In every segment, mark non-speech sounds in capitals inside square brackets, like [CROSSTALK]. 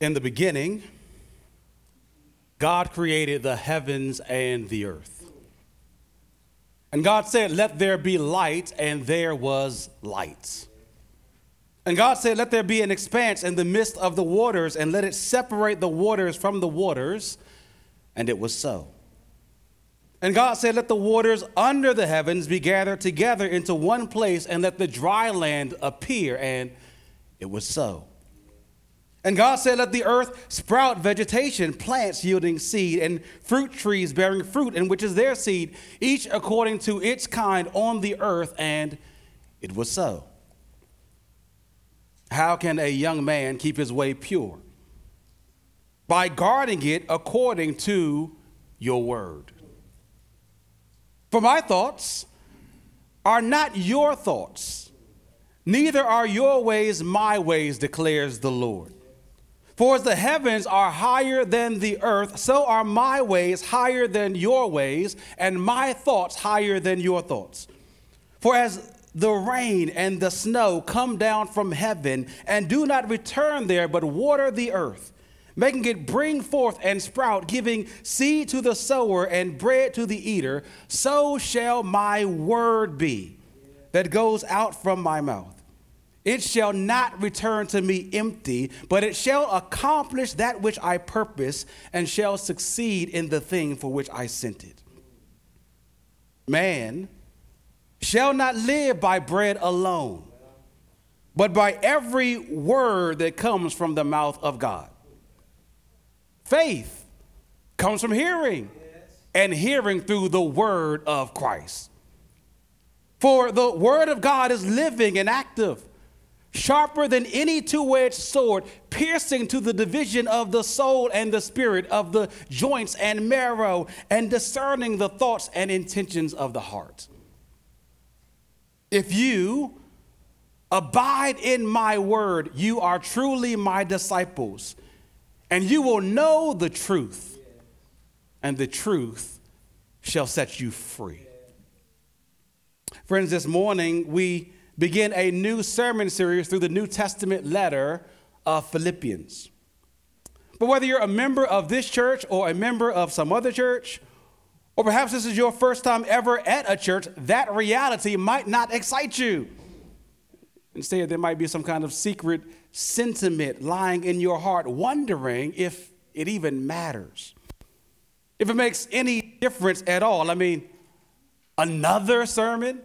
In the beginning, God created the heavens and the earth. And God said, Let there be light, and there was light. And God said, Let there be an expanse in the midst of the waters, and let it separate the waters from the waters. And it was so. And God said, Let the waters under the heavens be gathered together into one place, and let the dry land appear. And it was so. And God said, Let the earth sprout vegetation, plants yielding seed, and fruit trees bearing fruit, in which is their seed, each according to its kind on the earth. And it was so. How can a young man keep his way pure? By guarding it according to your word. For my thoughts are not your thoughts, neither are your ways my ways, declares the Lord. For as the heavens are higher than the earth, so are my ways higher than your ways, and my thoughts higher than your thoughts. For as the rain and the snow come down from heaven and do not return there, but water the earth, making it bring forth and sprout, giving seed to the sower and bread to the eater, so shall my word be that goes out from my mouth. It shall not return to me empty, but it shall accomplish that which I purpose and shall succeed in the thing for which I sent it. Man shall not live by bread alone, but by every word that comes from the mouth of God. Faith comes from hearing, and hearing through the word of Christ. For the word of God is living and active sharper than any two edged sword, piercing to the division of the soul and the spirit, of the joints and marrow, and discerning the thoughts and intentions of the heart. If you abide in my word, you are truly my disciples, and you will know the truth, and the truth shall set you free. Friends, this morning we begin a new sermon series through the New Testament letter of Philippians. But whether you're a member of this church or a member of some other church, or perhaps this is your first time ever at a church, that reality might not excite you. Instead, there might be some kind of secret sentiment lying in your heart, wondering if it even matters, if it makes any difference at all. I mean, another sermon?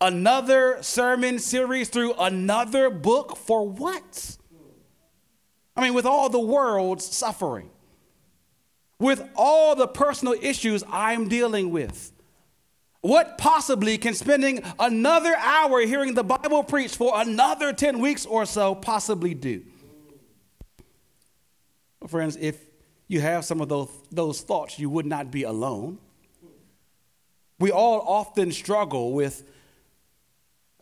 Another sermon series through another book for what? I mean, with all the world's suffering, with all the personal issues I'm dealing with, what possibly can spending another hour hearing the Bible preached for another 10 weeks or so possibly do? Well, friends, if you have some of those, those thoughts, you would not be alone. We all often struggle with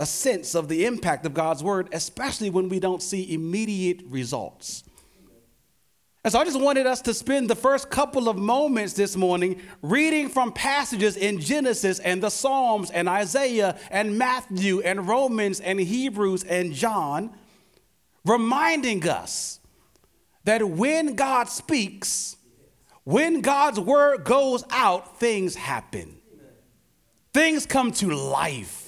a sense of the impact of God's word, especially when we don't see immediate results. And so I just wanted us to spend the first couple of moments this morning reading from passages in Genesis and the Psalms and Isaiah and Matthew and Romans and Hebrews and John, reminding us that when God speaks, when God's word goes out, things happen. Things come to life.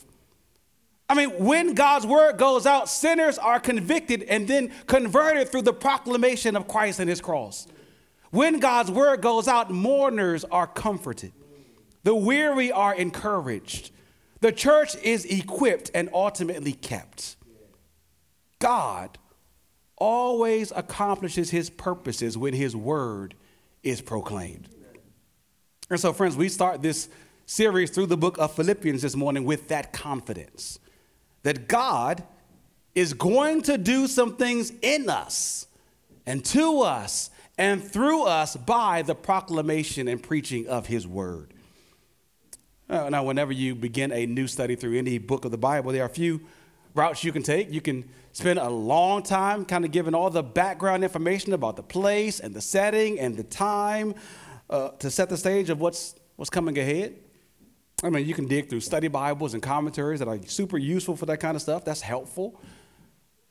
I mean, when God's word goes out, sinners are convicted and then converted through the proclamation of Christ and his cross. When God's word goes out, mourners are comforted, the weary are encouraged, the church is equipped and ultimately kept. God always accomplishes his purposes when his word is proclaimed. And so, friends, we start this series through the book of Philippians this morning with that confidence that God is going to do some things in us and to us and through us by the proclamation and preaching of His Word. Uh, now, whenever you begin a new study through any book of the Bible, there are a few routes you can take. You can spend a long time kind of giving all the background information about the place and the setting and the time uh, to set the stage of what's, what's coming ahead. I mean, you can dig through study Bibles and commentaries that are super useful for that kind of stuff. That's helpful.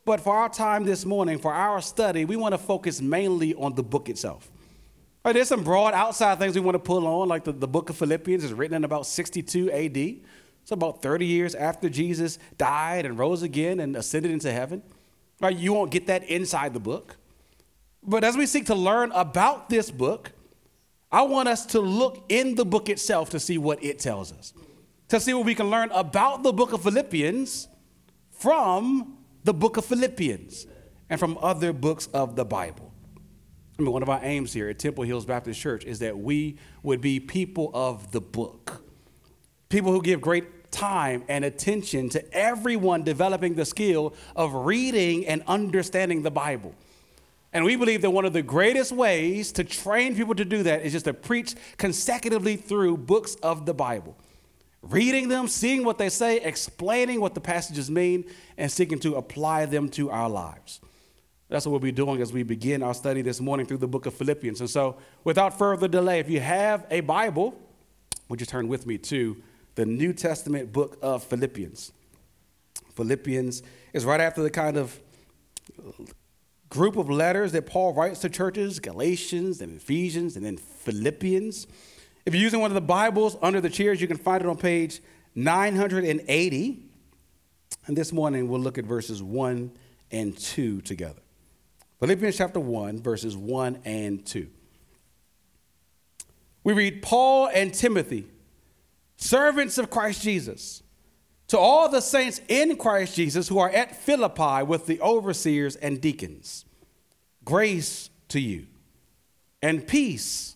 But for our time this morning, for our study, we want to focus mainly on the book itself. Right, there's some broad outside things we want to pull on, like the, the book of Philippians is written in about 62 AD. It's about 30 years after Jesus died and rose again and ascended into heaven. Right, you won't get that inside the book. But as we seek to learn about this book, I want us to look in the book itself to see what it tells us, to see what we can learn about the book of Philippians from the book of Philippians and from other books of the Bible. I mean, one of our aims here at Temple Hills Baptist Church is that we would be people of the book, people who give great time and attention to everyone developing the skill of reading and understanding the Bible. And we believe that one of the greatest ways to train people to do that is just to preach consecutively through books of the Bible. Reading them, seeing what they say, explaining what the passages mean, and seeking to apply them to our lives. That's what we'll be doing as we begin our study this morning through the book of Philippians. And so, without further delay, if you have a Bible, would you turn with me to the New Testament book of Philippians? Philippians is right after the kind of group of letters that Paul writes to churches Galatians and Ephesians and then Philippians. If you're using one of the Bibles under the chairs, you can find it on page 980. And this morning we'll look at verses 1 and 2 together. Philippians chapter 1, verses 1 and 2. We read Paul and Timothy, servants of Christ Jesus to all the saints in Christ Jesus who are at Philippi with the overseers and deacons, grace to you and peace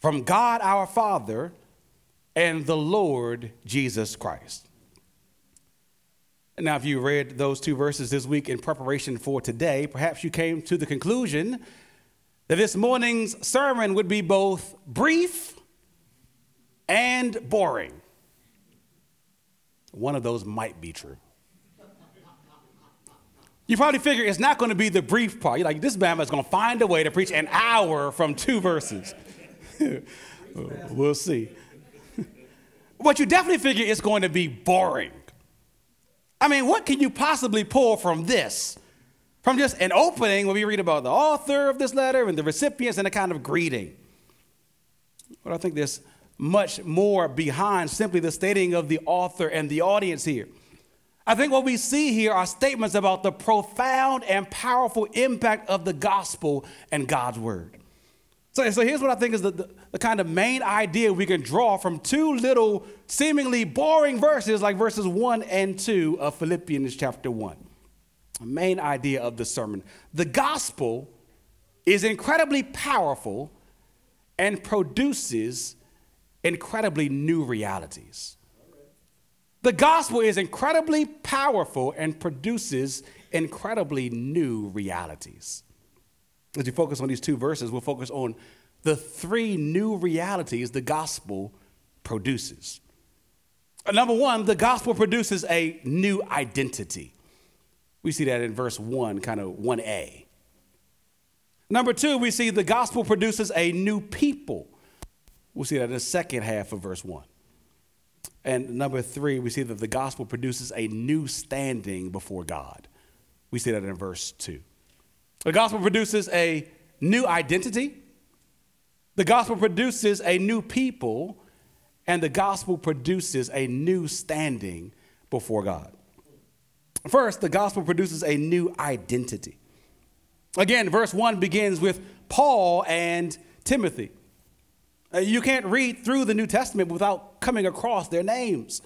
from God our Father and the Lord Jesus Christ. Now, if you read those two verses this week in preparation for today, perhaps you came to the conclusion that this morning's sermon would be both brief and boring. One of those might be true. You probably figure it's not going to be the brief part. You're like, this Bama is going to find a way to preach an hour from two verses. [LAUGHS] we'll see. [LAUGHS] but you definitely figure it's going to be boring. I mean, what can you possibly pull from this? From just an opening where we read about the author of this letter and the recipients and a kind of greeting. But I think there's much more behind simply the stating of the author and the audience here. I think what we see here are statements about the profound and powerful impact of the gospel and God's word. So, so here's what I think is the, the, the, kind of main idea we can draw from two little seemingly boring verses like verses 1 and 2 of Philippians chapter 1. The main idea of the sermon. The gospel is incredibly powerful and produces incredibly new realities. The gospel is incredibly powerful and produces incredibly new realities. As you focus on these two verses, we'll focus on the three new realities the gospel produces. Uh, number one, the gospel produces a new identity. We see that in verse 1, kind of 1a. Number two, we see the gospel produces a new people. We'll see that in the second half of verse 1. And number three, we see that the gospel produces a new standing before God. We see that in verse 2. The gospel produces a new identity, the gospel produces a new people, and the gospel produces a new standing before God. First, the gospel produces a new identity. Again, verse 1 begins with Paul and Timothy. Uh, you can't read through the New Testament without coming across their names.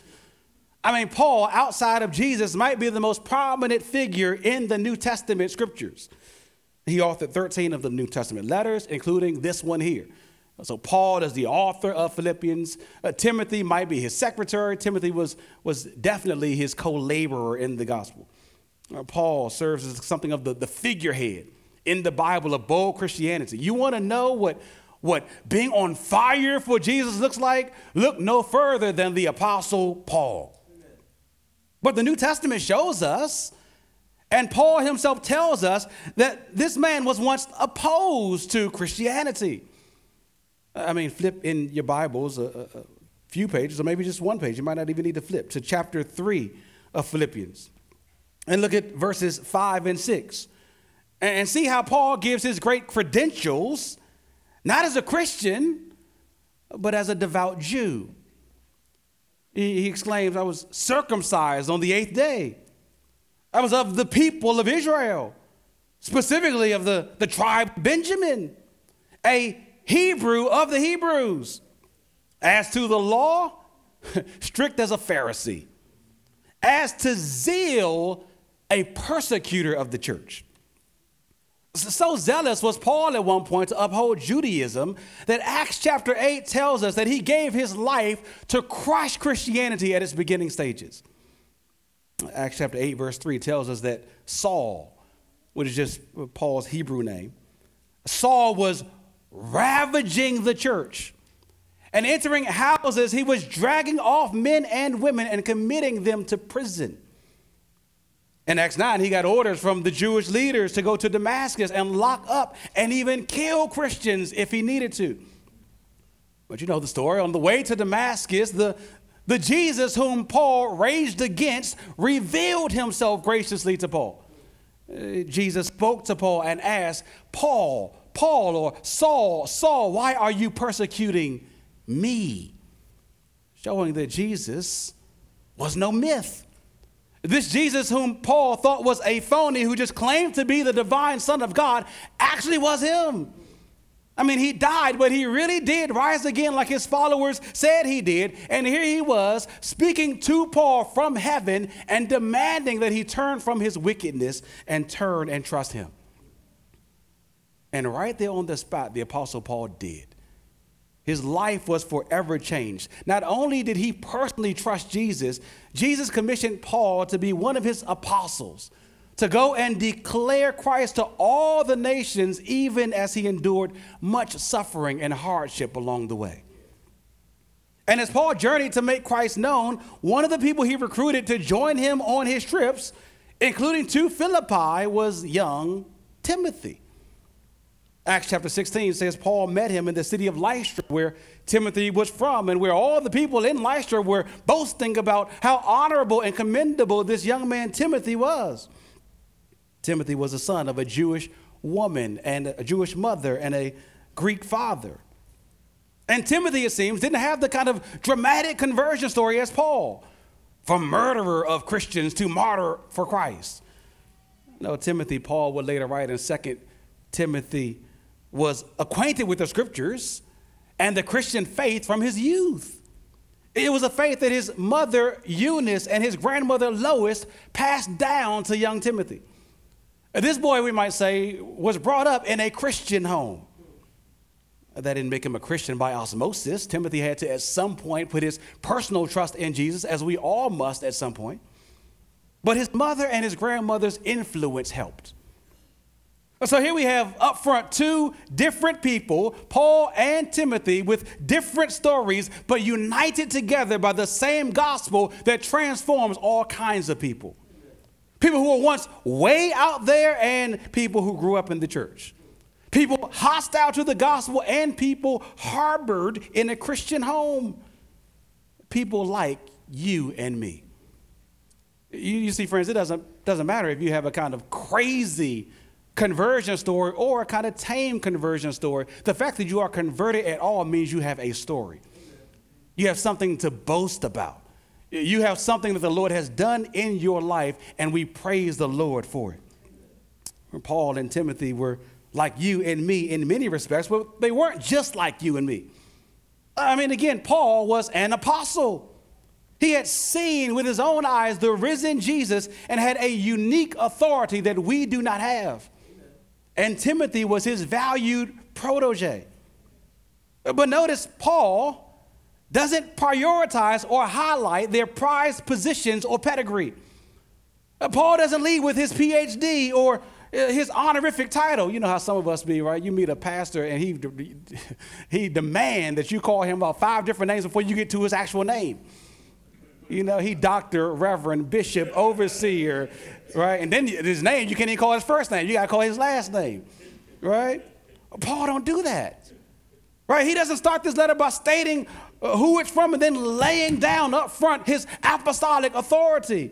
I mean, Paul, outside of Jesus, might be the most prominent figure in the New Testament scriptures. He authored 13 of the New Testament letters, including this one here. So Paul is the author of Philippians. Uh, Timothy might be his secretary. Timothy was, was definitely his co-laborer in the gospel. Uh, Paul serves as something of the, the figurehead in the Bible of bold Christianity. You want to know what what being on fire for Jesus looks like, look no further than the Apostle Paul. But the New Testament shows us, and Paul himself tells us, that this man was once opposed to Christianity. I mean, flip in your Bibles a, a few pages, or maybe just one page. You might not even need to flip to chapter 3 of Philippians. and look at verses 5 and 6 and see how Paul gives his great credentials, not as a Christian, but as a devout Jew. He, exclaims, I was circumcised on the eighth day. I was of the people of Israel, specifically of the, the tribe Benjamin, a Hebrew of the Hebrews. As to the law, [LAUGHS] strict as a Pharisee. As to zeal, a persecutor of the church. So zealous was Paul at one point to uphold Judaism that Acts chapter 8 tells us that he gave his life to crush Christianity at its beginning stages. Acts chapter 8, verse 3 tells us that Saul, which is just Paul's Hebrew name, Saul was ravaging the church. And entering houses, he was dragging off men and women and committing them to prison. In Acts 9, he got orders from the Jewish leaders to go to Damascus and lock up and even kill Christians if he needed to. But you know the story. On the way to Damascus, the, the Jesus whom Paul raged against revealed himself graciously to Paul. Uh, Jesus spoke to Paul and asked, Paul, Paul, or Saul, Saul, why are you persecuting me? Showing that Jesus was no myth. This Jesus, whom Paul thought was a phony, who just claimed to be the divine Son of God, actually was him. I mean, he died, but he really did rise again like his followers said he did. And here he was speaking to Paul from heaven and demanding that he turn from his wickedness and turn and trust him. And right there on the spot, the Apostle Paul did. His life was forever changed. Not only did he personally trust Jesus, Jesus commissioned Paul to be one of his apostles, to go and declare Christ to all the nations, even as he endured much suffering and hardship along the way. And as Paul journeyed to make Christ known, one of the people he recruited to join him on his trips, including to Philippi, was young Timothy. Acts chapter 16 says Paul met him in the city of Lystra, where Timothy was from, and where all the people in Lystra were boasting about how honorable and commendable this young man Timothy was. Timothy was the son of a Jewish woman and a Jewish mother and a Greek father. And Timothy, it seems, didn't have the kind of dramatic conversion story as Paul, from murderer of Christians to martyr for Christ. No, Timothy, Paul would later write in 2 Timothy was acquainted with the scriptures and the Christian faith from his youth. It was a faith that his mother Eunice and his grandmother Lois passed down to young Timothy. This boy, we might say, was brought up in a Christian home. That didn't make him a Christian by osmosis. Timothy had to, at some point, put his personal trust in Jesus, as we all must at some point. But his mother and his grandmother's influence helped. So here we have up front two different people, Paul and Timothy, with different stories, but united together by the same gospel that transforms all kinds of people. People who were once way out there and people who grew up in the church. People hostile to the gospel and people harbored in a Christian home. People like you and me. You, you see, friends, it doesn't, doesn't matter if you have a kind of crazy conversion story or a kind of tame conversion story. The fact that you are converted at all means you have a story. You have something to boast about. You have something that the Lord has done in your life, and we praise the Lord for it. Paul and Timothy were like you and me in many respects, but they weren't just like you and me. I mean, again, Paul was an apostle. He had seen with his own eyes the risen Jesus and had a unique authority that we do not have and Timothy was his valued protege. But notice Paul doesn't prioritize or highlight their prized positions or pedigree. Uh, Paul doesn't lead with his PhD or uh, his honorific title. You know how some of us be, right? You meet a pastor and he, [LAUGHS] he demand that you call him about five different names before you get to his actual name. You know, he doctor, reverend, bishop, overseer, right? And then his name, you can't even call his first name. You got to call his last name, right? Paul don't do that, right? He doesn't start this letter by stating uh, who it's from and then laying down up front his apostolic authority.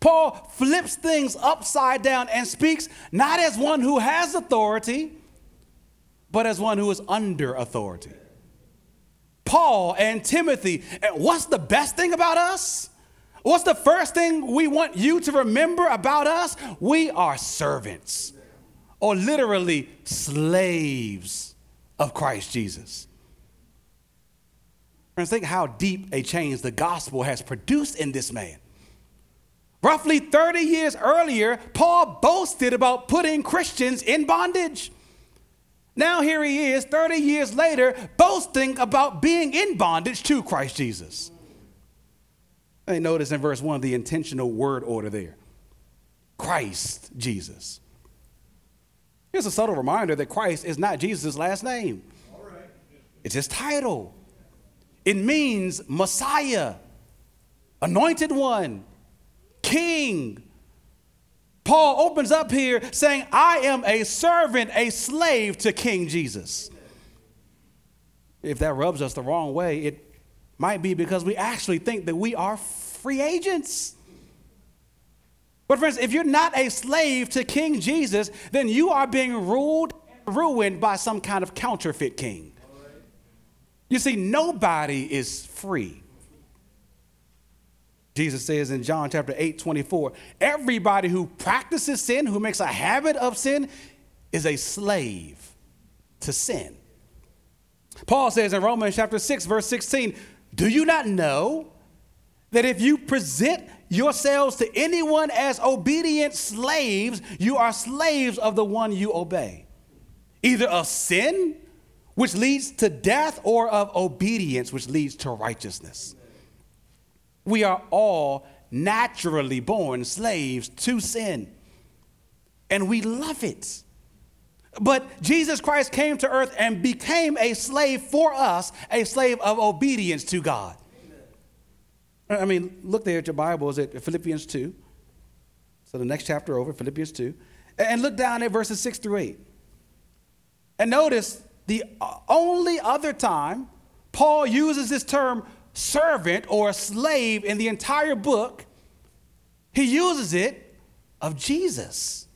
Paul flips things upside down and speaks not as one who has authority, but as one who is under authority. Paul and Timothy, what's the best thing about us? What's the first thing we want you to remember about us? We are servants, or literally slaves of Christ Jesus. Friends, think how deep a change the gospel has produced in this man. Roughly 30 years earlier, Paul boasted about putting Christians in bondage. Now, here he is, 30 years later, boasting about being in bondage to Christ Jesus. I notice in verse 1 the intentional word order there Christ Jesus. Here's a subtle reminder that Christ is not Jesus' last name, it's his title. It means Messiah, anointed one, king. Paul opens up here saying, I am a servant, a slave to King Jesus. If that rubs us the wrong way, it might be because we actually think that we are free agents. But, friends, if you're not a slave to King Jesus, then you are being ruled and ruined by some kind of counterfeit king. You see, nobody is free. Jesus says in John chapter 8, 24, everybody who practices sin, who makes a habit of sin, is a slave to sin. Paul says in Romans chapter 6, verse 16, Do you not know that if you present yourselves to anyone as obedient slaves, you are slaves of the one you obey, either of sin which leads to death, or of obedience, which leads to righteousness. We are all naturally born slaves to sin, and we love it. But Jesus Christ came to earth and became a slave for us, a slave of obedience to God. I mean, look there at your Bibles at Philippians 2. So the next chapter over, Philippians 2. And look down at verses 6 through 8. And notice the only other time Paul uses this term servant or a slave in the entire book, he uses it of Jesus.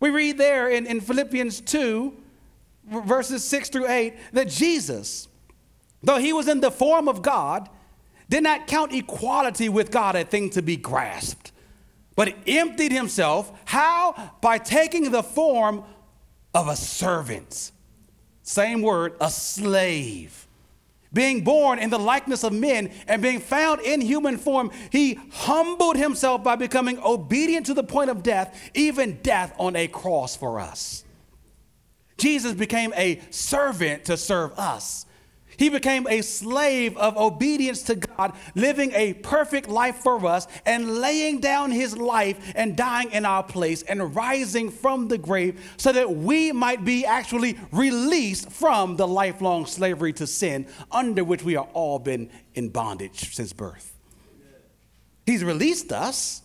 We read there in, in Philippians 2, verses 6 through 8, that Jesus, though he was in the form of God, did not count equality with God a thing to be grasped, but emptied himself. How? By taking the form of a servant same word, a slave. Being born in the likeness of men and being found in human form, he humbled himself by becoming obedient to the point of death, even death on a cross for us. Jesus became a servant to serve us. He became a slave of obedience to God, living a perfect life for us and laying down his life and dying in our place and rising from the grave so that we might be actually released from the lifelong slavery to sin under which we are all been in bondage since birth. He's released us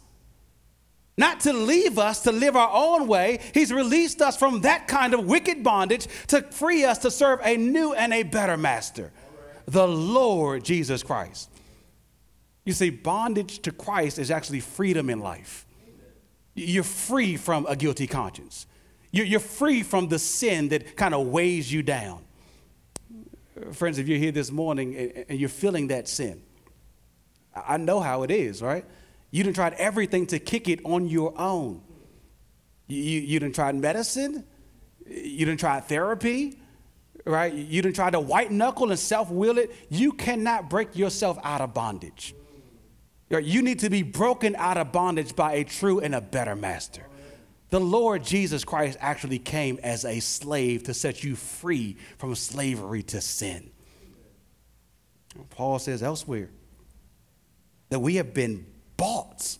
not to leave us to live our own way. He's released us from that kind of wicked bondage to free us to serve a new and a better master, the Lord Jesus Christ. You see, bondage to Christ is actually freedom in life. You're free from a guilty conscience. You're free from the sin that kind of weighs you down. Friends, if you're here this morning and you're feeling that sin, I know how it is, right? You done tried everything to kick it on your own. You, you, you done tried medicine. You done tried therapy, right? You done tried to white knuckle and self will it. You cannot break yourself out of bondage. You need to be broken out of bondage by a true and a better master. The Lord Jesus Christ actually came as a slave to set you free from slavery to sin. Paul says elsewhere that we have been bought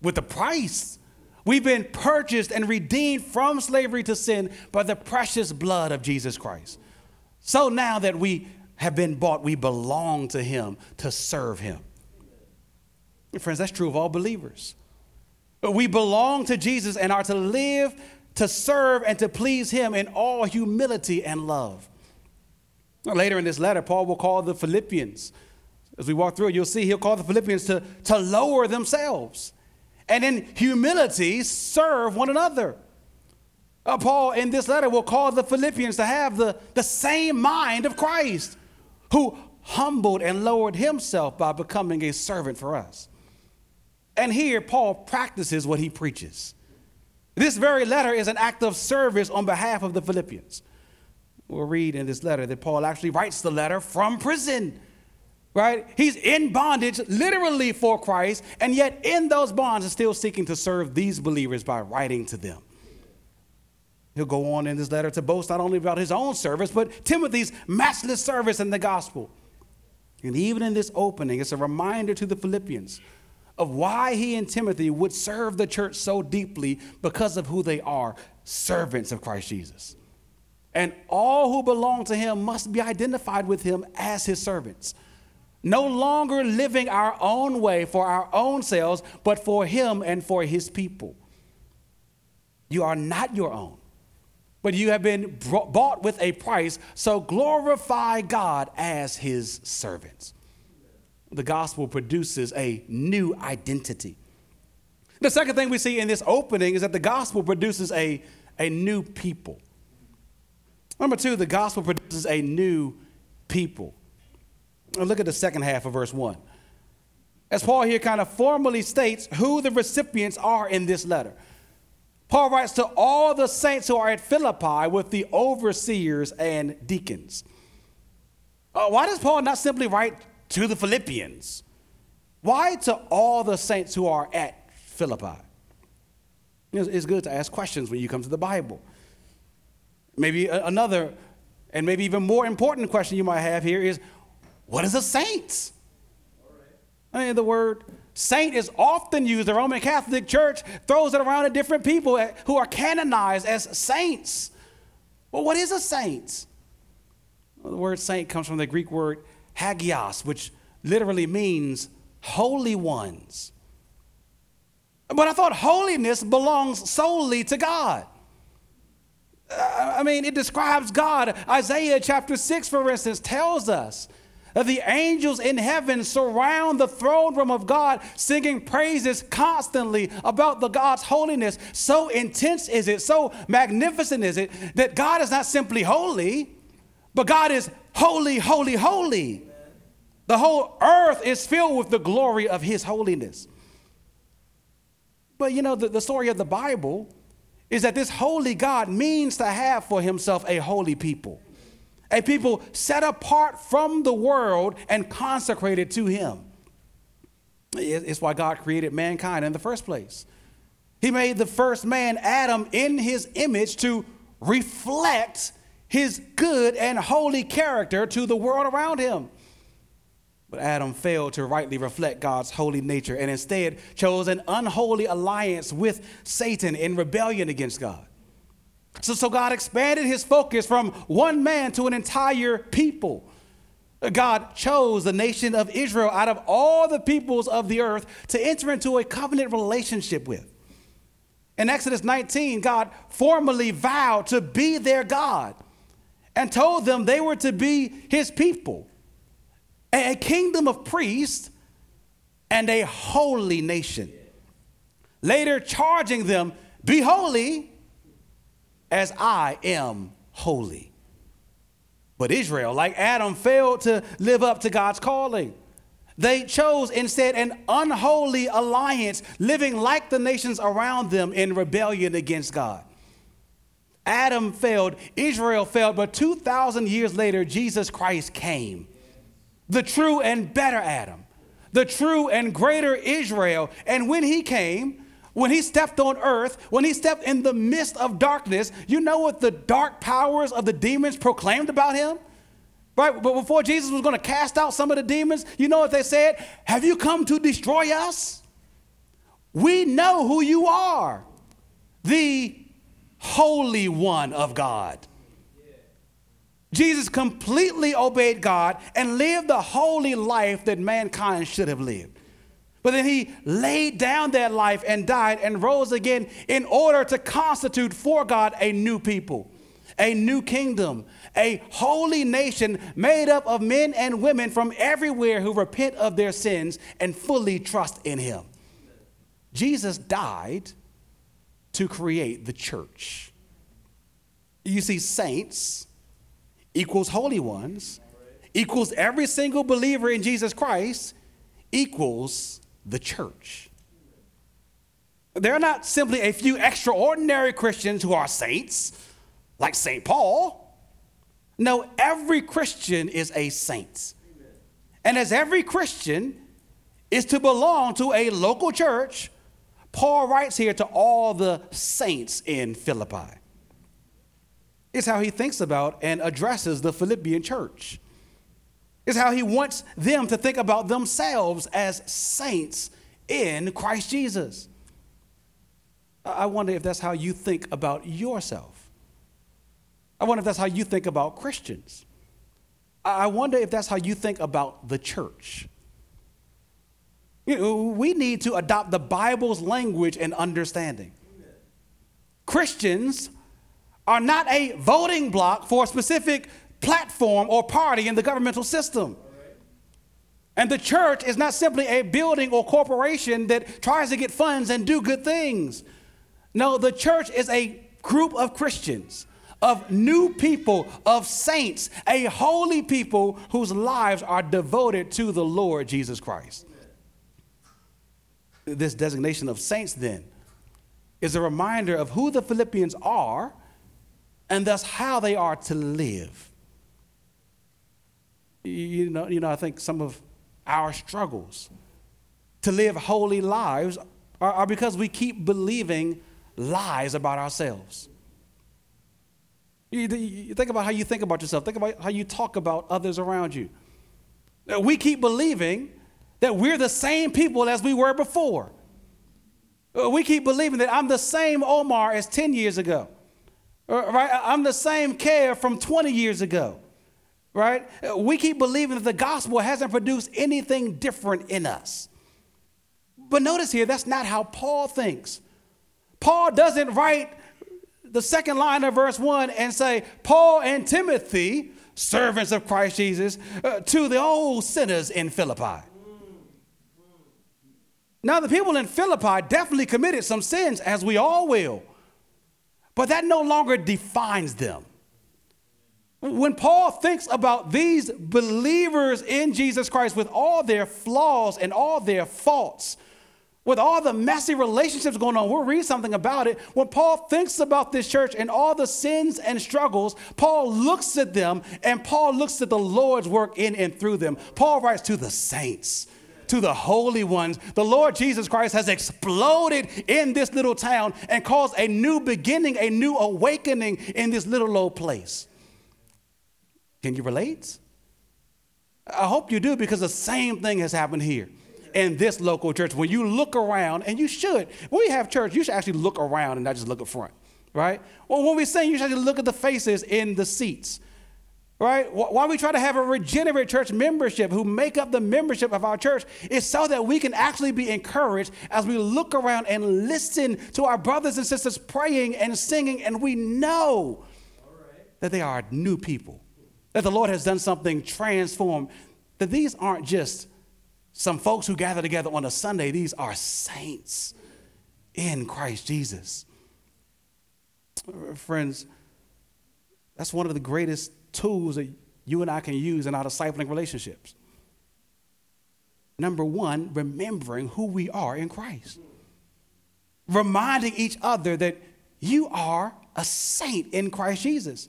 with a price. We've been purchased and redeemed from slavery to sin by the precious blood of Jesus Christ. So now that we have been bought, we belong to Him to serve Him. friends, that's true of all believers. We belong to Jesus and are to live, to serve, and to please Him in all humility and love. Later in this letter, Paul will call the Philippians as we walk through it, you'll see he'll call the Philippians to, to lower themselves. and in humility serve one another. Uh, Paul in this letter will call the Philippians to have the, the same mind of Christ, who humbled and lowered himself by becoming a servant for us. And here, Paul practices what he preaches. This very letter is an act of service on behalf of the Philippians. We'll read in this letter that Paul actually writes the letter from prison, right? He's in bondage literally for Christ, and yet in those bonds is still seeking to serve these believers by writing to them. He'll go on in this letter to boast not only about his own service, but Timothy's matchless service in the gospel. And even in this opening, it's a reminder to the Philippians of why he and Timothy would serve the church so deeply because of who they are servants of Christ Jesus. And all who belong to him must be identified with him as his servants. No longer living our own way for our own selves, but for him and for his people. You are not your own but you have been bought with a price, so glorify God as his servants. The gospel produces a new identity. The second thing we see in this opening is that the gospel produces a, a new people. Number two, the gospel produces a new people. Look at the second half of verse one. As Paul here kind of formally states who the recipients are in this letter. Paul writes to all the saints who are at Philippi with the overseers and deacons. Uh, why does Paul not simply write to the Philippians? Why to all the saints who are at Philippi? It's good to ask questions when you come to the Bible. Maybe another, and maybe even more important question you might have here is what is a saint? I mean, the word Saint is often used. The Roman Catholic Church throws it around at different people who are canonized as saints. Well, what is a saint? Well, the word saint comes from the Greek word hagios, which literally means holy ones. But I thought holiness belongs solely to God. Uh, I mean, it describes God. Isaiah chapter 6, for instance, tells us the angels in heaven surround the throne room of God, singing praises constantly about the God's holiness. So intense is it, so magnificent is it, that God is not simply holy, but God is holy, holy, holy. The whole earth is filled with the glory of his holiness. But you know, the, the story of the Bible is that this holy God means to have for himself a holy people a people set apart from the world and consecrated to Him. It's why God created mankind in the first place. He made the first man, Adam, in His image to reflect His good and holy character to the world around him. But Adam failed to rightly reflect God's holy nature and instead chose an unholy alliance with Satan in rebellion against God. So, so God expanded his focus from one man to an entire people. God chose the nation of Israel out of all the peoples of the earth to enter into a covenant relationship with. In Exodus 19, God formally vowed to be their God and told them they were to be his people, a kingdom of priests and a holy nation. Later, charging them, Be holy as I am holy. But Israel, like Adam, failed to live up to God's calling. They chose instead an unholy alliance, living like the nations around them in rebellion against God. Adam failed, Israel failed, but 2,000 years later, Jesus Christ came. The true and better Adam, the true and greater Israel. And when he came, when he stepped on earth, when he stepped in the midst of darkness, you know what the dark powers of the demons proclaimed about him? Right? But before Jesus was going to cast out some of the demons, you know what they said? Have you come to destroy us? We know who you are, the Holy One of God. Jesus completely obeyed God and lived the holy life that mankind should have lived. But then he laid down that life and died and rose again in order to constitute for God a new people, a new kingdom, a holy nation made up of men and women from everywhere who repent of their sins and fully trust in him. Jesus died to create the church. You see, saints equals holy ones equals every single believer in Jesus Christ equals the church. They're not simply a few extraordinary Christians who are saints, like St. Paul. No, every Christian is a saint. And as every Christian is to belong to a local church, Paul writes here to all the saints in Philippi. It's how he thinks about and addresses the Philippian church. It's how he wants them to think about themselves as saints in Christ Jesus. I wonder if that's how you think about yourself. I wonder if that's how you think about Christians. I wonder if that's how you think about the church. You know, we need to adopt the Bible's language and understanding. Christians are not a voting block for a specific platform or party in the governmental system. And the church is not simply a building or corporation that tries to get funds and do good things. No, the church is a group of Christians, of new people, of saints, a holy people whose lives are devoted to the Lord Jesus Christ this designation of saints then is a reminder of who the Philippians are and thus how they are to live. You know, you know, I think some of our struggles to live holy lives are, are because we keep believing lies about ourselves. You, you, think about how you think about yourself, think about how you talk about others around you. We keep believing that we're the same people as we were before. Uh, we keep believing that I'm the same Omar as 10 years ago. Uh, right? I'm the same care from 20 years ago. Right? We keep believing that the gospel hasn't produced anything different in us. But notice here, that's not how Paul thinks. Paul doesn't write the second line of verse 1 and say, Paul and Timothy, servants of Christ Jesus, uh, to the old sinners in Philippi. Now, the people in Philippi definitely committed some sins, as we all will, but that no longer defines them. When Paul thinks about these believers in Jesus Christ with all their flaws and all their faults, with all the messy relationships going on, we'll read something about it. When Paul thinks about this church and all the sins and struggles, Paul looks at them and Paul looks at the Lord's work in and through them. Paul writes to the saints to the holy ones. The Lord Jesus Christ has exploded in this little town and caused a new beginning, a new awakening in this little old place. Can you relate? I hope you do because the same thing has happened here in this local church. When you look around, and you should, when we have church, you should actually look around and not just look up front, right? Well, when we sing, you should look at the faces in the seats right? Why we try to have a regenerate church membership who make up the membership of our church is so that we can actually be encouraged as we look around and listen to our brothers and sisters praying and singing, and we know that they are new people, that the Lord has done something transformed, that these aren't just some folks who gather together on a Sunday, these are saints in Christ Jesus. Friends, that's one of the greatest tools that you and I can use in our discipling relationships. Number one, remembering who we are in Christ. Reminding each other that you are a saint in Christ Jesus.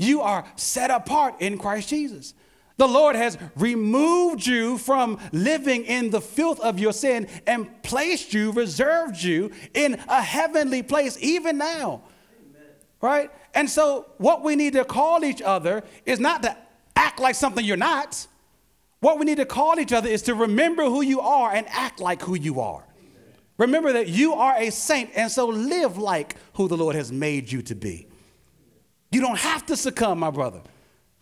You are set apart in Christ Jesus. The Lord has removed you from living in the filth of your sin and placed you, reserved you in a heavenly place, even now. Amen. Right? And so, what we need to call each other is not to act like something you're not. What we need to call each other is to remember who you are and act like who you are. Remember that you are a saint, and so live like who the Lord has made you to be. You don't have to succumb, my brother,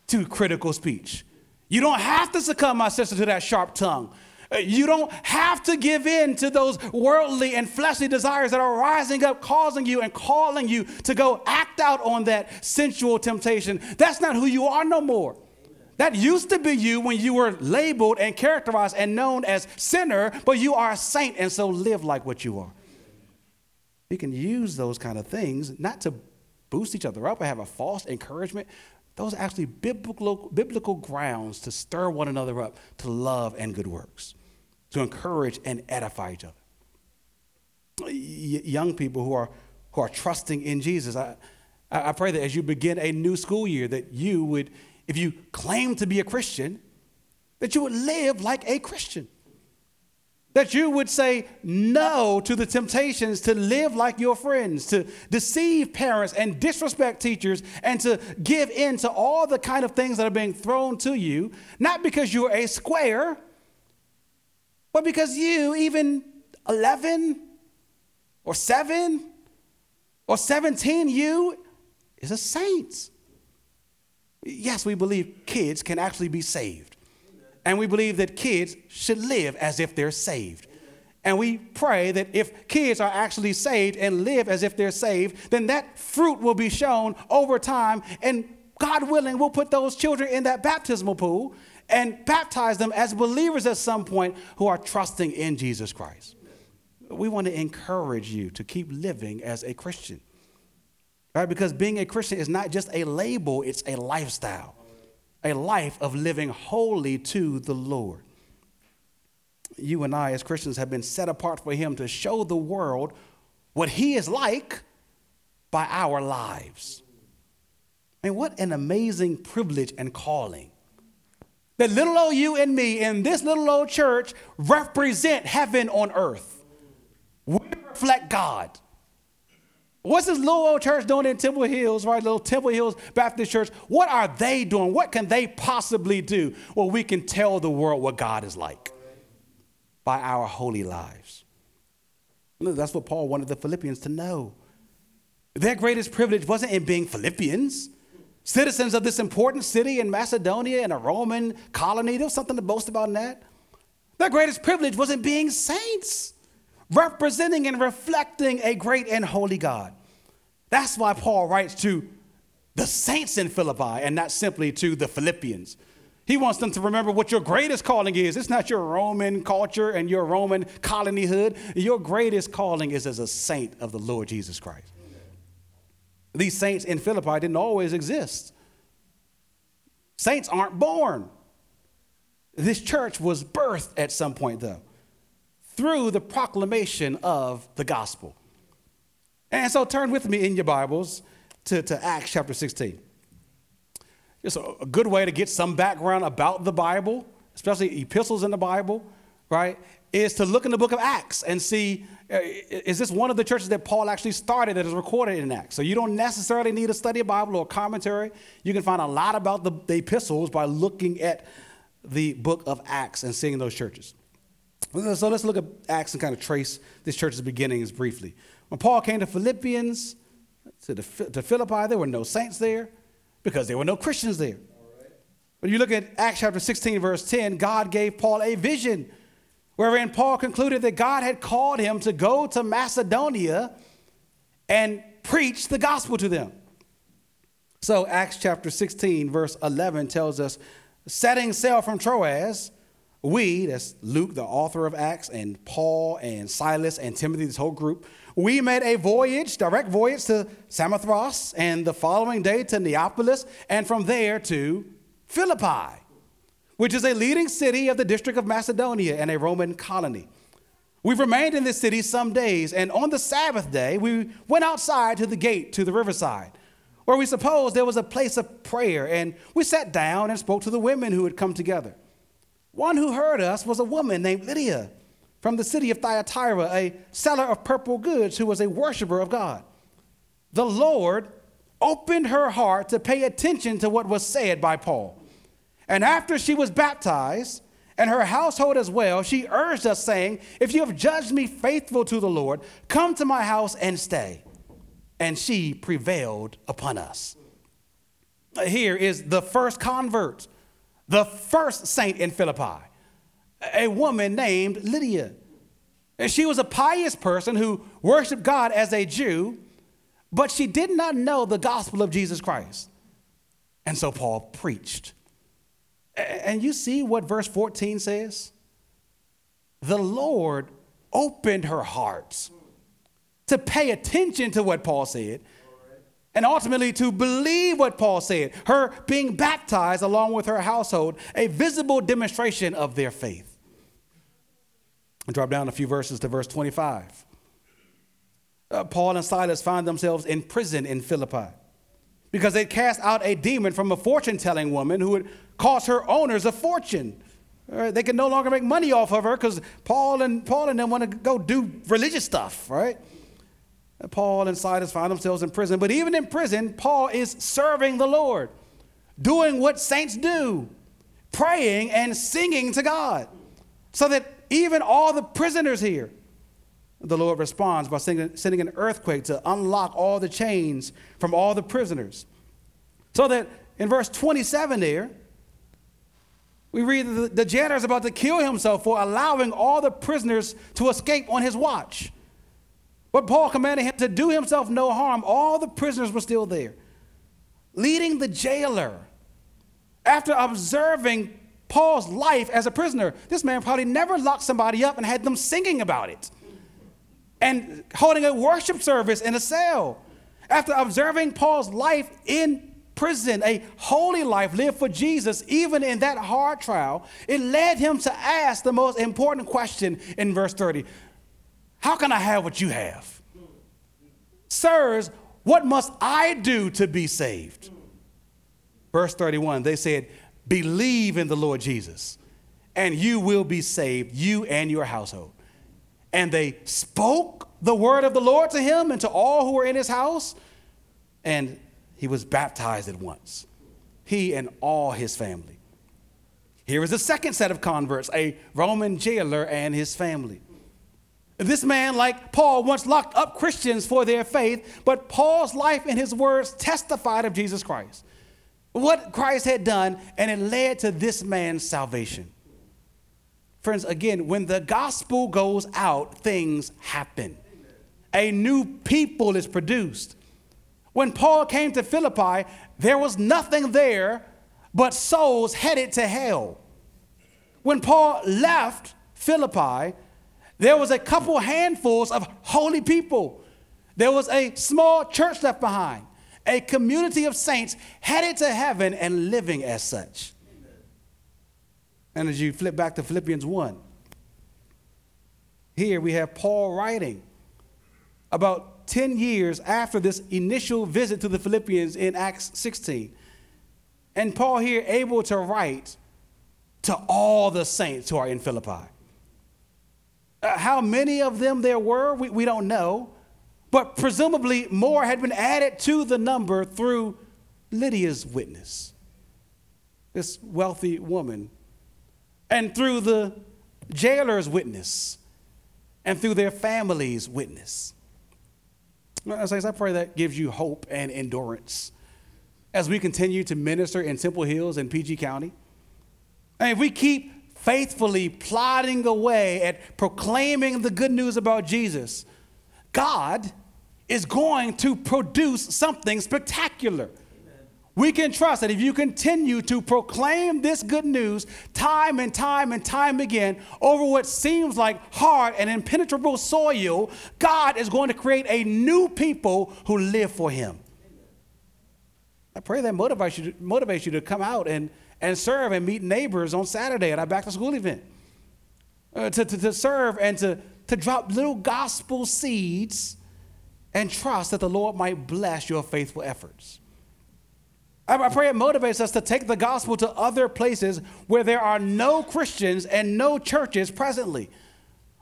to critical speech. You don't have to succumb, my sister, to that sharp tongue. Uh, you don't have to give in to those worldly and fleshly desires that are rising up, causing you and calling you to go act out on that sensual temptation. That's not who you are no more. That used to be you when you were labeled and characterized and known as sinner, but you are a saint and so live like what you are. We can use those kind of things not to boost each other up or have a false encouragement. Those are actually biblical, biblical grounds to stir one another up to love and good works, to encourage and edify each other. Y- young people who are, who are trusting in Jesus, I, I pray that as you begin a new school year, that you would, if you claim to be a Christian, that you would live like a Christian that you would say no to the temptations to live like your friends, to deceive parents and disrespect teachers, and to give in to all the kind of things that are being thrown to you, not because you're a square, but because you, even 11 or 7 or 17, you is a saint. Yes, we believe kids can actually be saved. And we believe that kids should live as if they're saved. And we pray that if kids are actually saved and live as if they're saved, then that fruit will be shown over time. And God willing, we'll put those children in that baptismal pool and baptize them as believers at some point who are trusting in Jesus Christ. We want to encourage you to keep living as a Christian. Right? Because being a Christian is not just a label, it's a lifestyle a life of living holy to the Lord. You and I, as Christians, have been set apart for Him to show the world what He is like by our lives. Mean, what an amazing privilege and calling. That little old you and me in this little old church represent heaven on earth. We reflect God. What's this little old church doing in Temple Hills, right? Little Temple Hills Baptist Church. What are they doing? What can they possibly do? Well, we can tell the world what God is like by our holy lives. That's what Paul wanted the Philippians to know. Their greatest privilege wasn't in being Philippians, citizens of this important city in Macedonia in a Roman colony. There was something to boast about in that. Their greatest privilege wasn't being saints representing and reflecting a great and holy God. That's why Paul writes to the saints in Philippi and not simply to the Philippians. He wants them to remember what your greatest calling is. It's not your Roman culture and your Roman colonyhood. Your greatest calling is as a saint of the Lord Jesus Christ. These saints in Philippi didn't always exist. Saints aren't born. This church was birthed at some point, though through the proclamation of the gospel. And so turn with me in your Bibles to, to Acts chapter 16. Just a, a good way to get some background about the Bible, especially epistles in the Bible, right, is to look in the book of Acts and see uh, is this one of the churches that Paul actually started that is recorded in Acts? So you don't necessarily need to study a Bible or a commentary. You can find a lot about the, the epistles by looking at the book of Acts and seeing those churches. So let's look at Acts and kind of trace this church's beginnings briefly. When Paul came to Philippians, to, the, to Philippi, there were no saints there because there were no Christians there. When you look at Acts chapter 16, verse 10, God gave Paul a vision wherein Paul concluded that God had called him to go to Macedonia and preach the gospel to them. So, Acts chapter 16, verse 11 tells us setting sail from Troas, we, that's Luke, the author of Acts, and Paul and Silas and Timothy, this whole group, we made a voyage, direct voyage to Samothrace, and the following day to Neapolis, and from there to Philippi, which is a leading city of the district of Macedonia and a Roman colony. We've remained in this city some days, and on the Sabbath day, we went outside to the gate to the riverside, where we supposed there was a place of prayer, and we sat down and spoke to the women who had come together. One who heard us was a woman named Lydia from the city of Thyatira, a seller of purple goods who was a worshiper of God. The Lord opened her heart to pay attention to what was said by Paul. And after she was baptized, and her household as well, she urged us, saying, If you have judged me faithful to the Lord, come to my house and stay. And she prevailed upon us. Here is the first convert the first saint in Philippi, a woman named Lydia. And she was a pious person who worshiped God as a Jew, but she did not know the gospel of Jesus Christ. And so Paul preached. And you see what verse 14 says? The Lord opened her heart to pay attention to what Paul said and ultimately to believe what Paul said. Her being baptized along with her household, a visible demonstration of their faith. And drop down a few verses to verse 25. Uh, Paul and Silas find themselves in prison in Philippi because they cast out a demon from a fortune telling woman who had cost her owners a fortune. Right? They can no longer make money off of her because Paul and Paul and them want to go do religious stuff, right? Paul and Silas find themselves in prison. But even in prison, Paul is serving the Lord, doing what saints do, praying and singing to God. So that even all the prisoners here, the Lord responds by sending an earthquake to unlock all the chains from all the prisoners. So that in verse 27 there, we read that the janitor is about to kill himself for allowing all the prisoners to escape on his watch. But Paul commanded him to do himself no harm. All the prisoners were still there. Leading the jailer, after observing Paul's life as a prisoner, this man probably never locked somebody up and had them singing about it and holding a worship service in a cell. After observing Paul's life in prison, a holy life lived for Jesus, even in that hard trial, it led him to ask the most important question in verse 30 how can I have what you have? Sirs, what must I do to be saved? Verse 31, they said, Believe in the Lord Jesus, and you will be saved, you and your household. And they spoke the word of the Lord to him and to all who were in his house, and he was baptized at once, he and all his family. Here is the second set of converts a Roman jailer and his family. This man, like Paul, once locked up Christians for their faith, but Paul's life and his words testified of Jesus Christ. What Christ had done, and it led to this man's salvation. Friends, again, when the gospel goes out, things happen. A new people is produced. When Paul came to Philippi, there was nothing there but souls headed to hell. When Paul left Philippi, there was a couple handfuls of holy people. There was a small church left behind, a community of saints headed to heaven and living as such. And as you flip back to Philippians 1, here we have Paul writing about 10 years after this initial visit to the Philippians in Acts 16. And Paul here able to write to all the saints who are in Philippi. Uh, how many of them there were, we, we don't know. But presumably more had been added to the number through Lydia's witness, this wealthy woman, and through the jailer's witness, and through their family's witness. I pray that gives you hope and endurance as we continue to minister in Temple Hills and PG County. And if we keep faithfully plodding away at proclaiming the good news about Jesus, God is going to produce something spectacular. We can trust that if you continue to proclaim this good news time and time and time again over what seems like hard and impenetrable soil, God is going to create a new people who live for Him. I pray that motivates you, motivates you to come out and and serve and meet neighbors on Saturday at our back to school event. Uh, to, to, to serve and to, to drop little gospel seeds and trust that the Lord might bless your faithful efforts. I, pray it motivates us to take the gospel to other places where there are no Christians and no churches presently,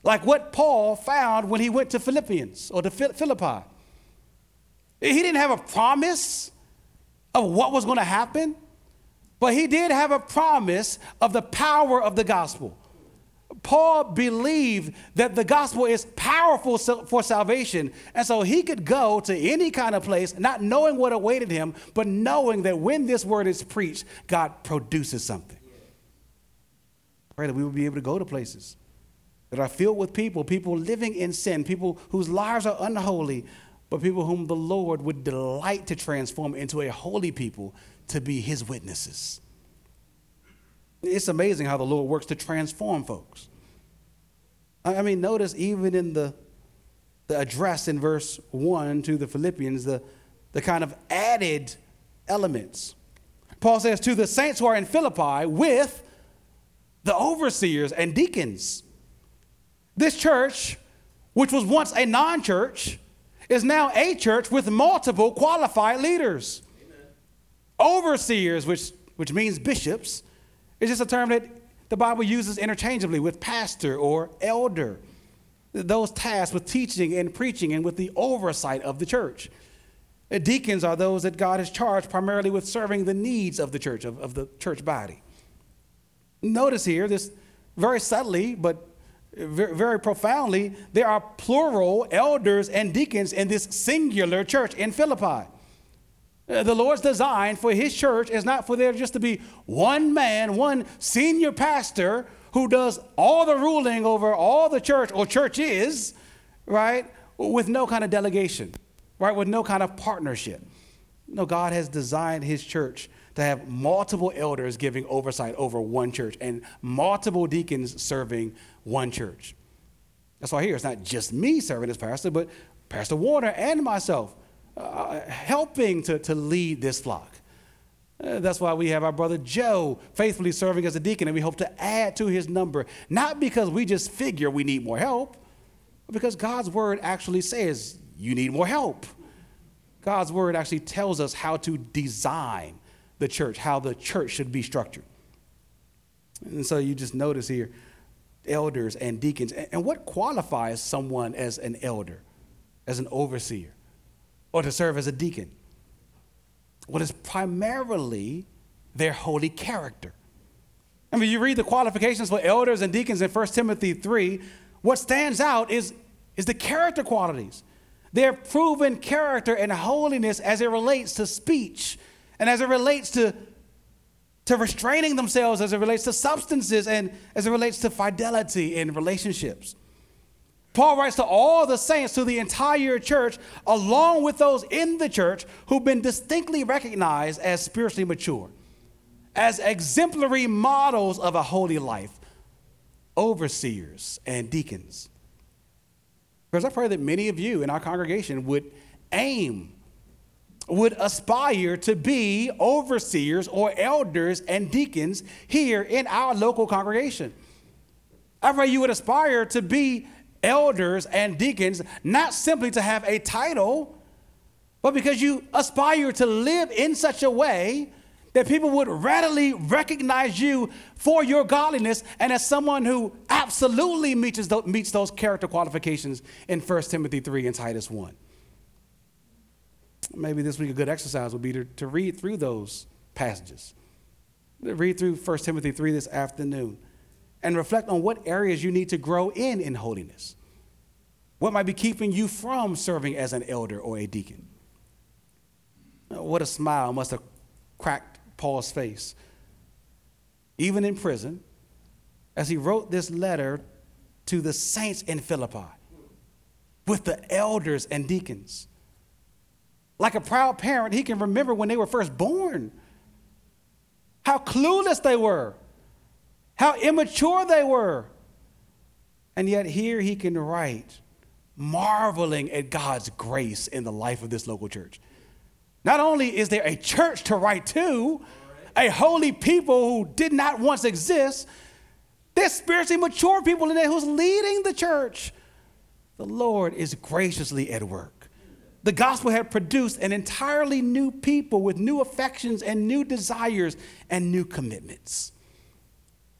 like what Paul found when he went to Philippians or to Philippi. He didn't have a promise of what was going to happen. But he did have a promise of the power of the gospel. Paul believed that the gospel is powerful for salvation. And so he could go to any kind of place, not knowing what awaited him, but knowing that when this word is preached, God produces something. Pray that we will be able to go to places that are filled with people, people living in sin, people whose lives are unholy, but people whom the Lord would delight to transform into a holy people to be his witnesses. It's amazing how the Lord works to transform folks. I mean, notice even in the, the address in verse 1 to the Philippians, the, the kind of added elements. Paul says, To the saints who are in Philippi with the overseers and deacons. This church, which was once a non church, is now a church with multiple qualified leaders. Overseers, which, which means bishops, is just a term that the Bible uses interchangeably with pastor or elder. Those tasked with teaching and preaching and with the oversight of the church. Deacons are those that God has charged primarily with serving the needs of the church, of, of the church body. Notice here, this very subtly, but very, very profoundly, there are plural elders and deacons in this singular church in Philippi. Uh, the Lord's design for his church is not for there just to be one man, one senior pastor who does all the ruling over all the church or churches, right, with no kind of delegation, right, with no kind of partnership. No, God has designed his church to have multiple elders giving oversight over one church and multiple deacons serving one church. That's why here it's not just me serving as pastor, but Pastor Warner and myself uh, helping to, to lead this flock. Uh, that's why we have our brother Joe faithfully serving as a deacon, and we hope to add to his number, not because we just figure we need more help, but because God's word actually says you need more help. God's word actually tells us how to design the church, how the church should be structured. And so you just notice here elders and deacons. And what qualifies someone as an elder, as an overseer, or to serve as a deacon? What is primarily their holy character. I mean, you read the qualifications for elders and deacons in 1 Timothy 3, what stands out is, is the character qualities. Their proven character and holiness as it relates to speech and as it relates to, to restraining themselves, as it relates to substances, and as it relates to fidelity in relationships. Paul writes to all the saints, to the entire church, along with those in the church who've been distinctly recognized as spiritually mature, as exemplary models of a holy life, overseers and deacons. Because I pray that many of you in our congregation would aim would aspire to be overseers or elders and deacons here in our local congregation. I pray you would aspire to be elders and deacons, not simply to have a title, but because you aspire to live in such a way that people would readily recognize you for your godliness and as someone who absolutely meets those, meets those character qualifications in 1 Timothy 3 and Titus 1 maybe this week a good exercise would be to, to read through those passages. Read through 1 Timothy 3 this afternoon and reflect on what areas you need to grow in in holiness. What might be keeping you from serving as an elder or a deacon? Oh, what a smile must have cracked Paul's face. Even in prison, as he wrote this letter to the saints in Philippi with the elders and deacons. Like a proud parent, he can remember when they were first born, how clueless they were, how immature they were. And yet, here he can write, marveling at God's grace in the life of this local church. Not only is there a church to write to, a holy people who did not once exist, there's spiritually mature people in there who's leading the church. The Lord is graciously at work the gospel had produced an entirely new people with new affections and new desires and new commitments.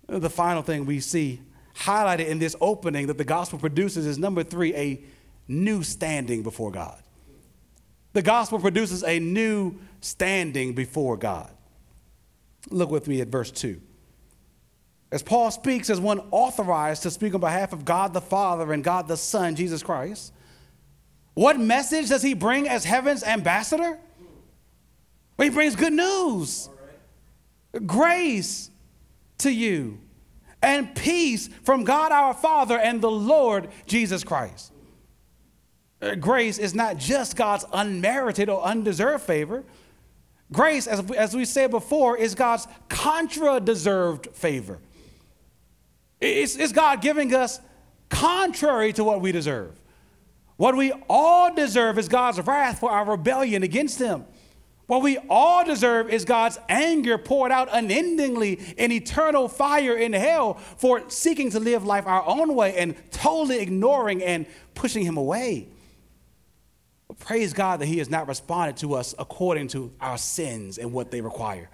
The final thing we see highlighted in this opening that the gospel produces is number three, a new standing before God. The gospel produces a new standing before God. Look with me at verse 2. As Paul speaks as one authorized to speak on behalf of God the Father and God the Son, Jesus Christ, what message does he bring as heaven's ambassador? Well, he brings good news, grace to you, and peace from God our Father and the Lord Jesus Christ. Uh, grace is not just God's unmerited or undeserved favor. Grace, as, as we said before, is God's contra deserved favor. It's, it's God giving us contrary to what we deserve. What we all deserve is God's wrath for our rebellion against Him. What we all deserve is God's anger poured out unendingly in eternal fire in hell for seeking to live life our own way and totally ignoring and pushing Him away. But praise God that He has not responded to us according to our sins and what they require.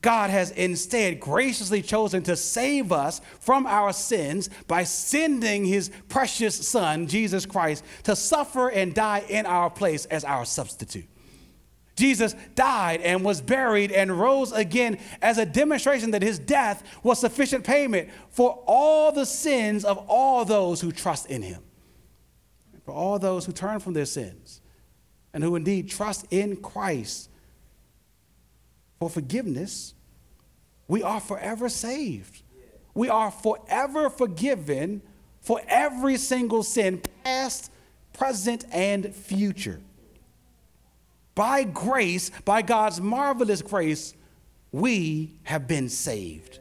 God has instead graciously chosen to save us from our sins by sending his precious Son, Jesus Christ, to suffer and die in our place as our substitute. Jesus died and was buried and rose again as a demonstration that his death was sufficient payment for all the sins of all those who trust in him. For all those who turn from their sins and who indeed trust in Christ for forgiveness, we are forever saved. We are forever forgiven for every single sin, past, present, and future. By grace, by God's marvelous grace, we have been saved.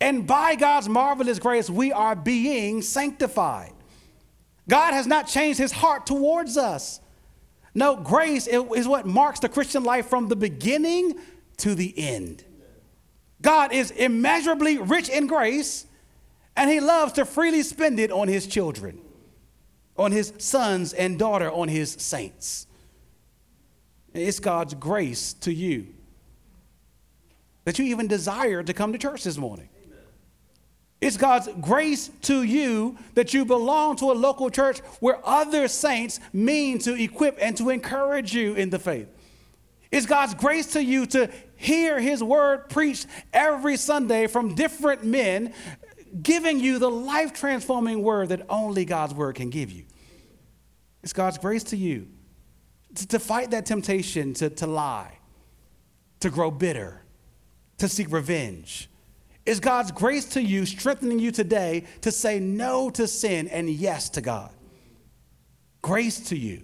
And by God's marvelous grace, we are being sanctified. God has not changed his heart towards us. No, grace is what marks the Christian life from the beginning to the end. God is immeasurably rich in grace, and he loves to freely spend it on his children, on his sons and daughter, on his saints. It's God's grace to you that you even desire to come to church this morning. It's God's grace to you that you belong to a local church where other saints mean to equip and to encourage you in the faith. It's God's grace to you to hear His word preached every Sunday from different men, giving you the life transforming word that only God's word can give you. It's God's grace to you to, to fight that temptation to, to lie, to grow bitter, to seek revenge is God's grace to you, strengthening you today to say no to sin and yes to God. Grace to you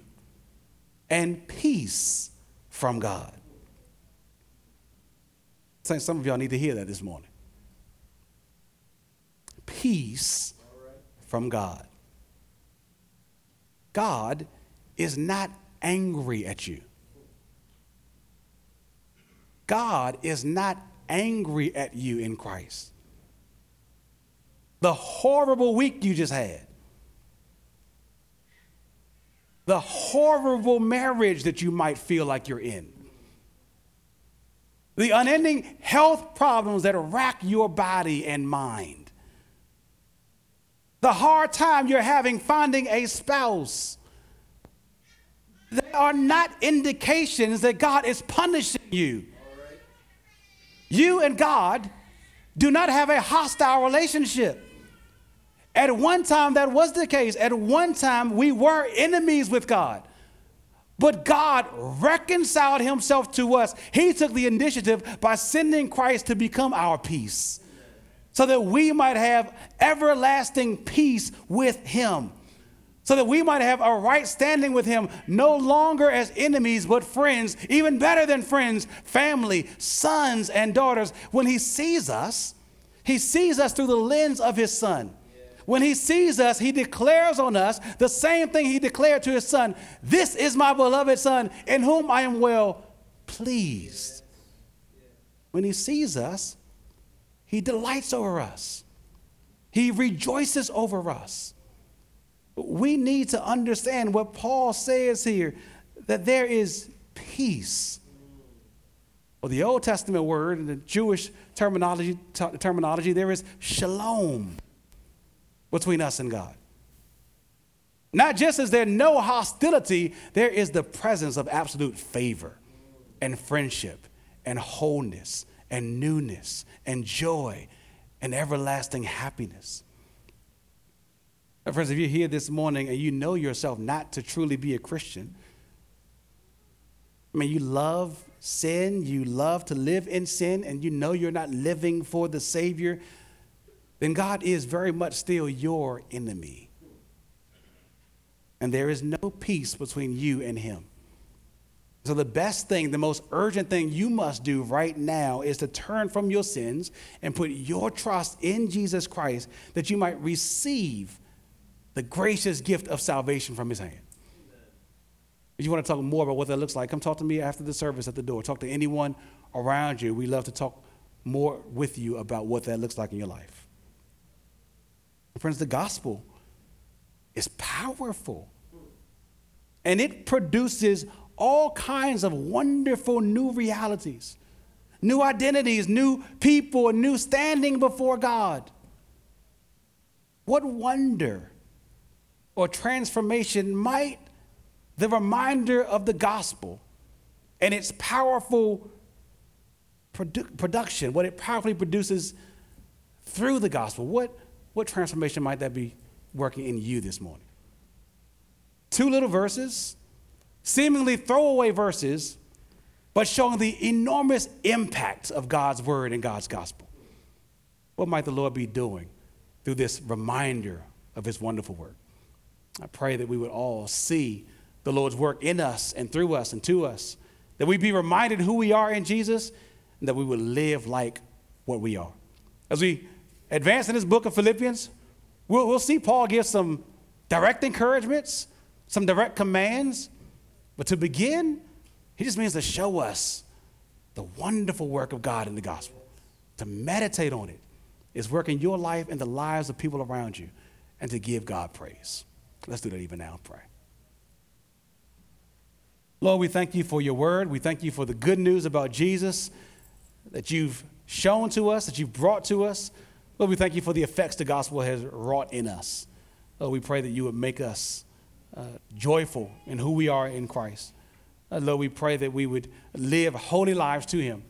and peace from God. Saying some of y'all need to hear that this morning. Peace from God. God is not angry at you. God is not angry at you in Christ. The horrible week you just had, the horrible marriage that you might feel like you're in, the unending health problems that rack your body and mind, the hard time you're having finding a spouse. They are not indications that God is punishing you. You and God do not have a hostile relationship. At one time, that was the case. At one time, we were enemies with God. But God reconciled himself to us. He took the initiative by sending Christ to become our peace so that we might have everlasting peace with him so that we might have a right standing with him, no longer as enemies, but friends, even better than friends, family, sons, and daughters. When he sees us, he sees us through the lens of his son. When he sees us, he declares on us the same thing he declared to his son This is my beloved son, in whom I am well pleased. When he sees us, he delights over us, he rejoices over us we need to understand what Paul says here that there is peace. Well, the Old Testament word in the Jewish terminology, t- terminology, there is shalom between us and God. Not just is there no hostility, there is the presence of absolute favor and friendship and wholeness and newness and joy and everlasting happiness. Friends, if you're here this morning and you know yourself not to truly be a Christian, I mean, you love sin, you love to live in sin, and you know you're not living for the Savior, then God is very much still your enemy. And there is no peace between you and Him. So, the best thing, the most urgent thing you must do right now is to turn from your sins and put your trust in Jesus Christ that you might receive the gracious gift of salvation from his hand. If you want to talk more about what that looks like, come talk to me after the service at the door. Talk to anyone around you. We love to talk more with you about what that looks like in your life. Friends, the gospel is powerful. And it produces all kinds of wonderful new realities, new identities, new people, new standing before God. What wonder or transformation might the reminder of the gospel and its powerful produ- production, what it powerfully produces through the gospel, what, what transformation might that be working in you this morning? Two little verses, seemingly throwaway verses, but showing the enormous impact of God's word and God's gospel. What might the Lord be doing through this reminder of his wonderful work? I pray that we would all see the Lord's work in us and through us and to us, that we be reminded who we are in Jesus, and that we would live like what we are. As we advance in this book of Philippians, we'll, we'll see Paul give some direct encouragements, some direct commands, but to begin, he just means to show us the wonderful work of God in the gospel, to meditate on it, is work in your life and the lives of people around you, and to give God praise. Let's do that even now. Pray. Lord, we thank you for your word. We thank you for the good news about Jesus that you've shown to us, that you've brought to us. Lord, we thank you for the effects the gospel has wrought in us. Lord, we pray that you would make us uh, joyful in who we are in Christ. Uh, Lord, we pray that we would live holy lives to him.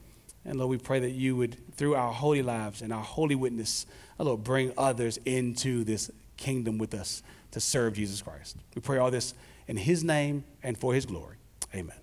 And Lord, we pray that you would, through our holy lives and our holy witness, uh, Lord, bring others into this kingdom with us to serve Jesus Christ. We pray all this in his name and for his glory. Amen.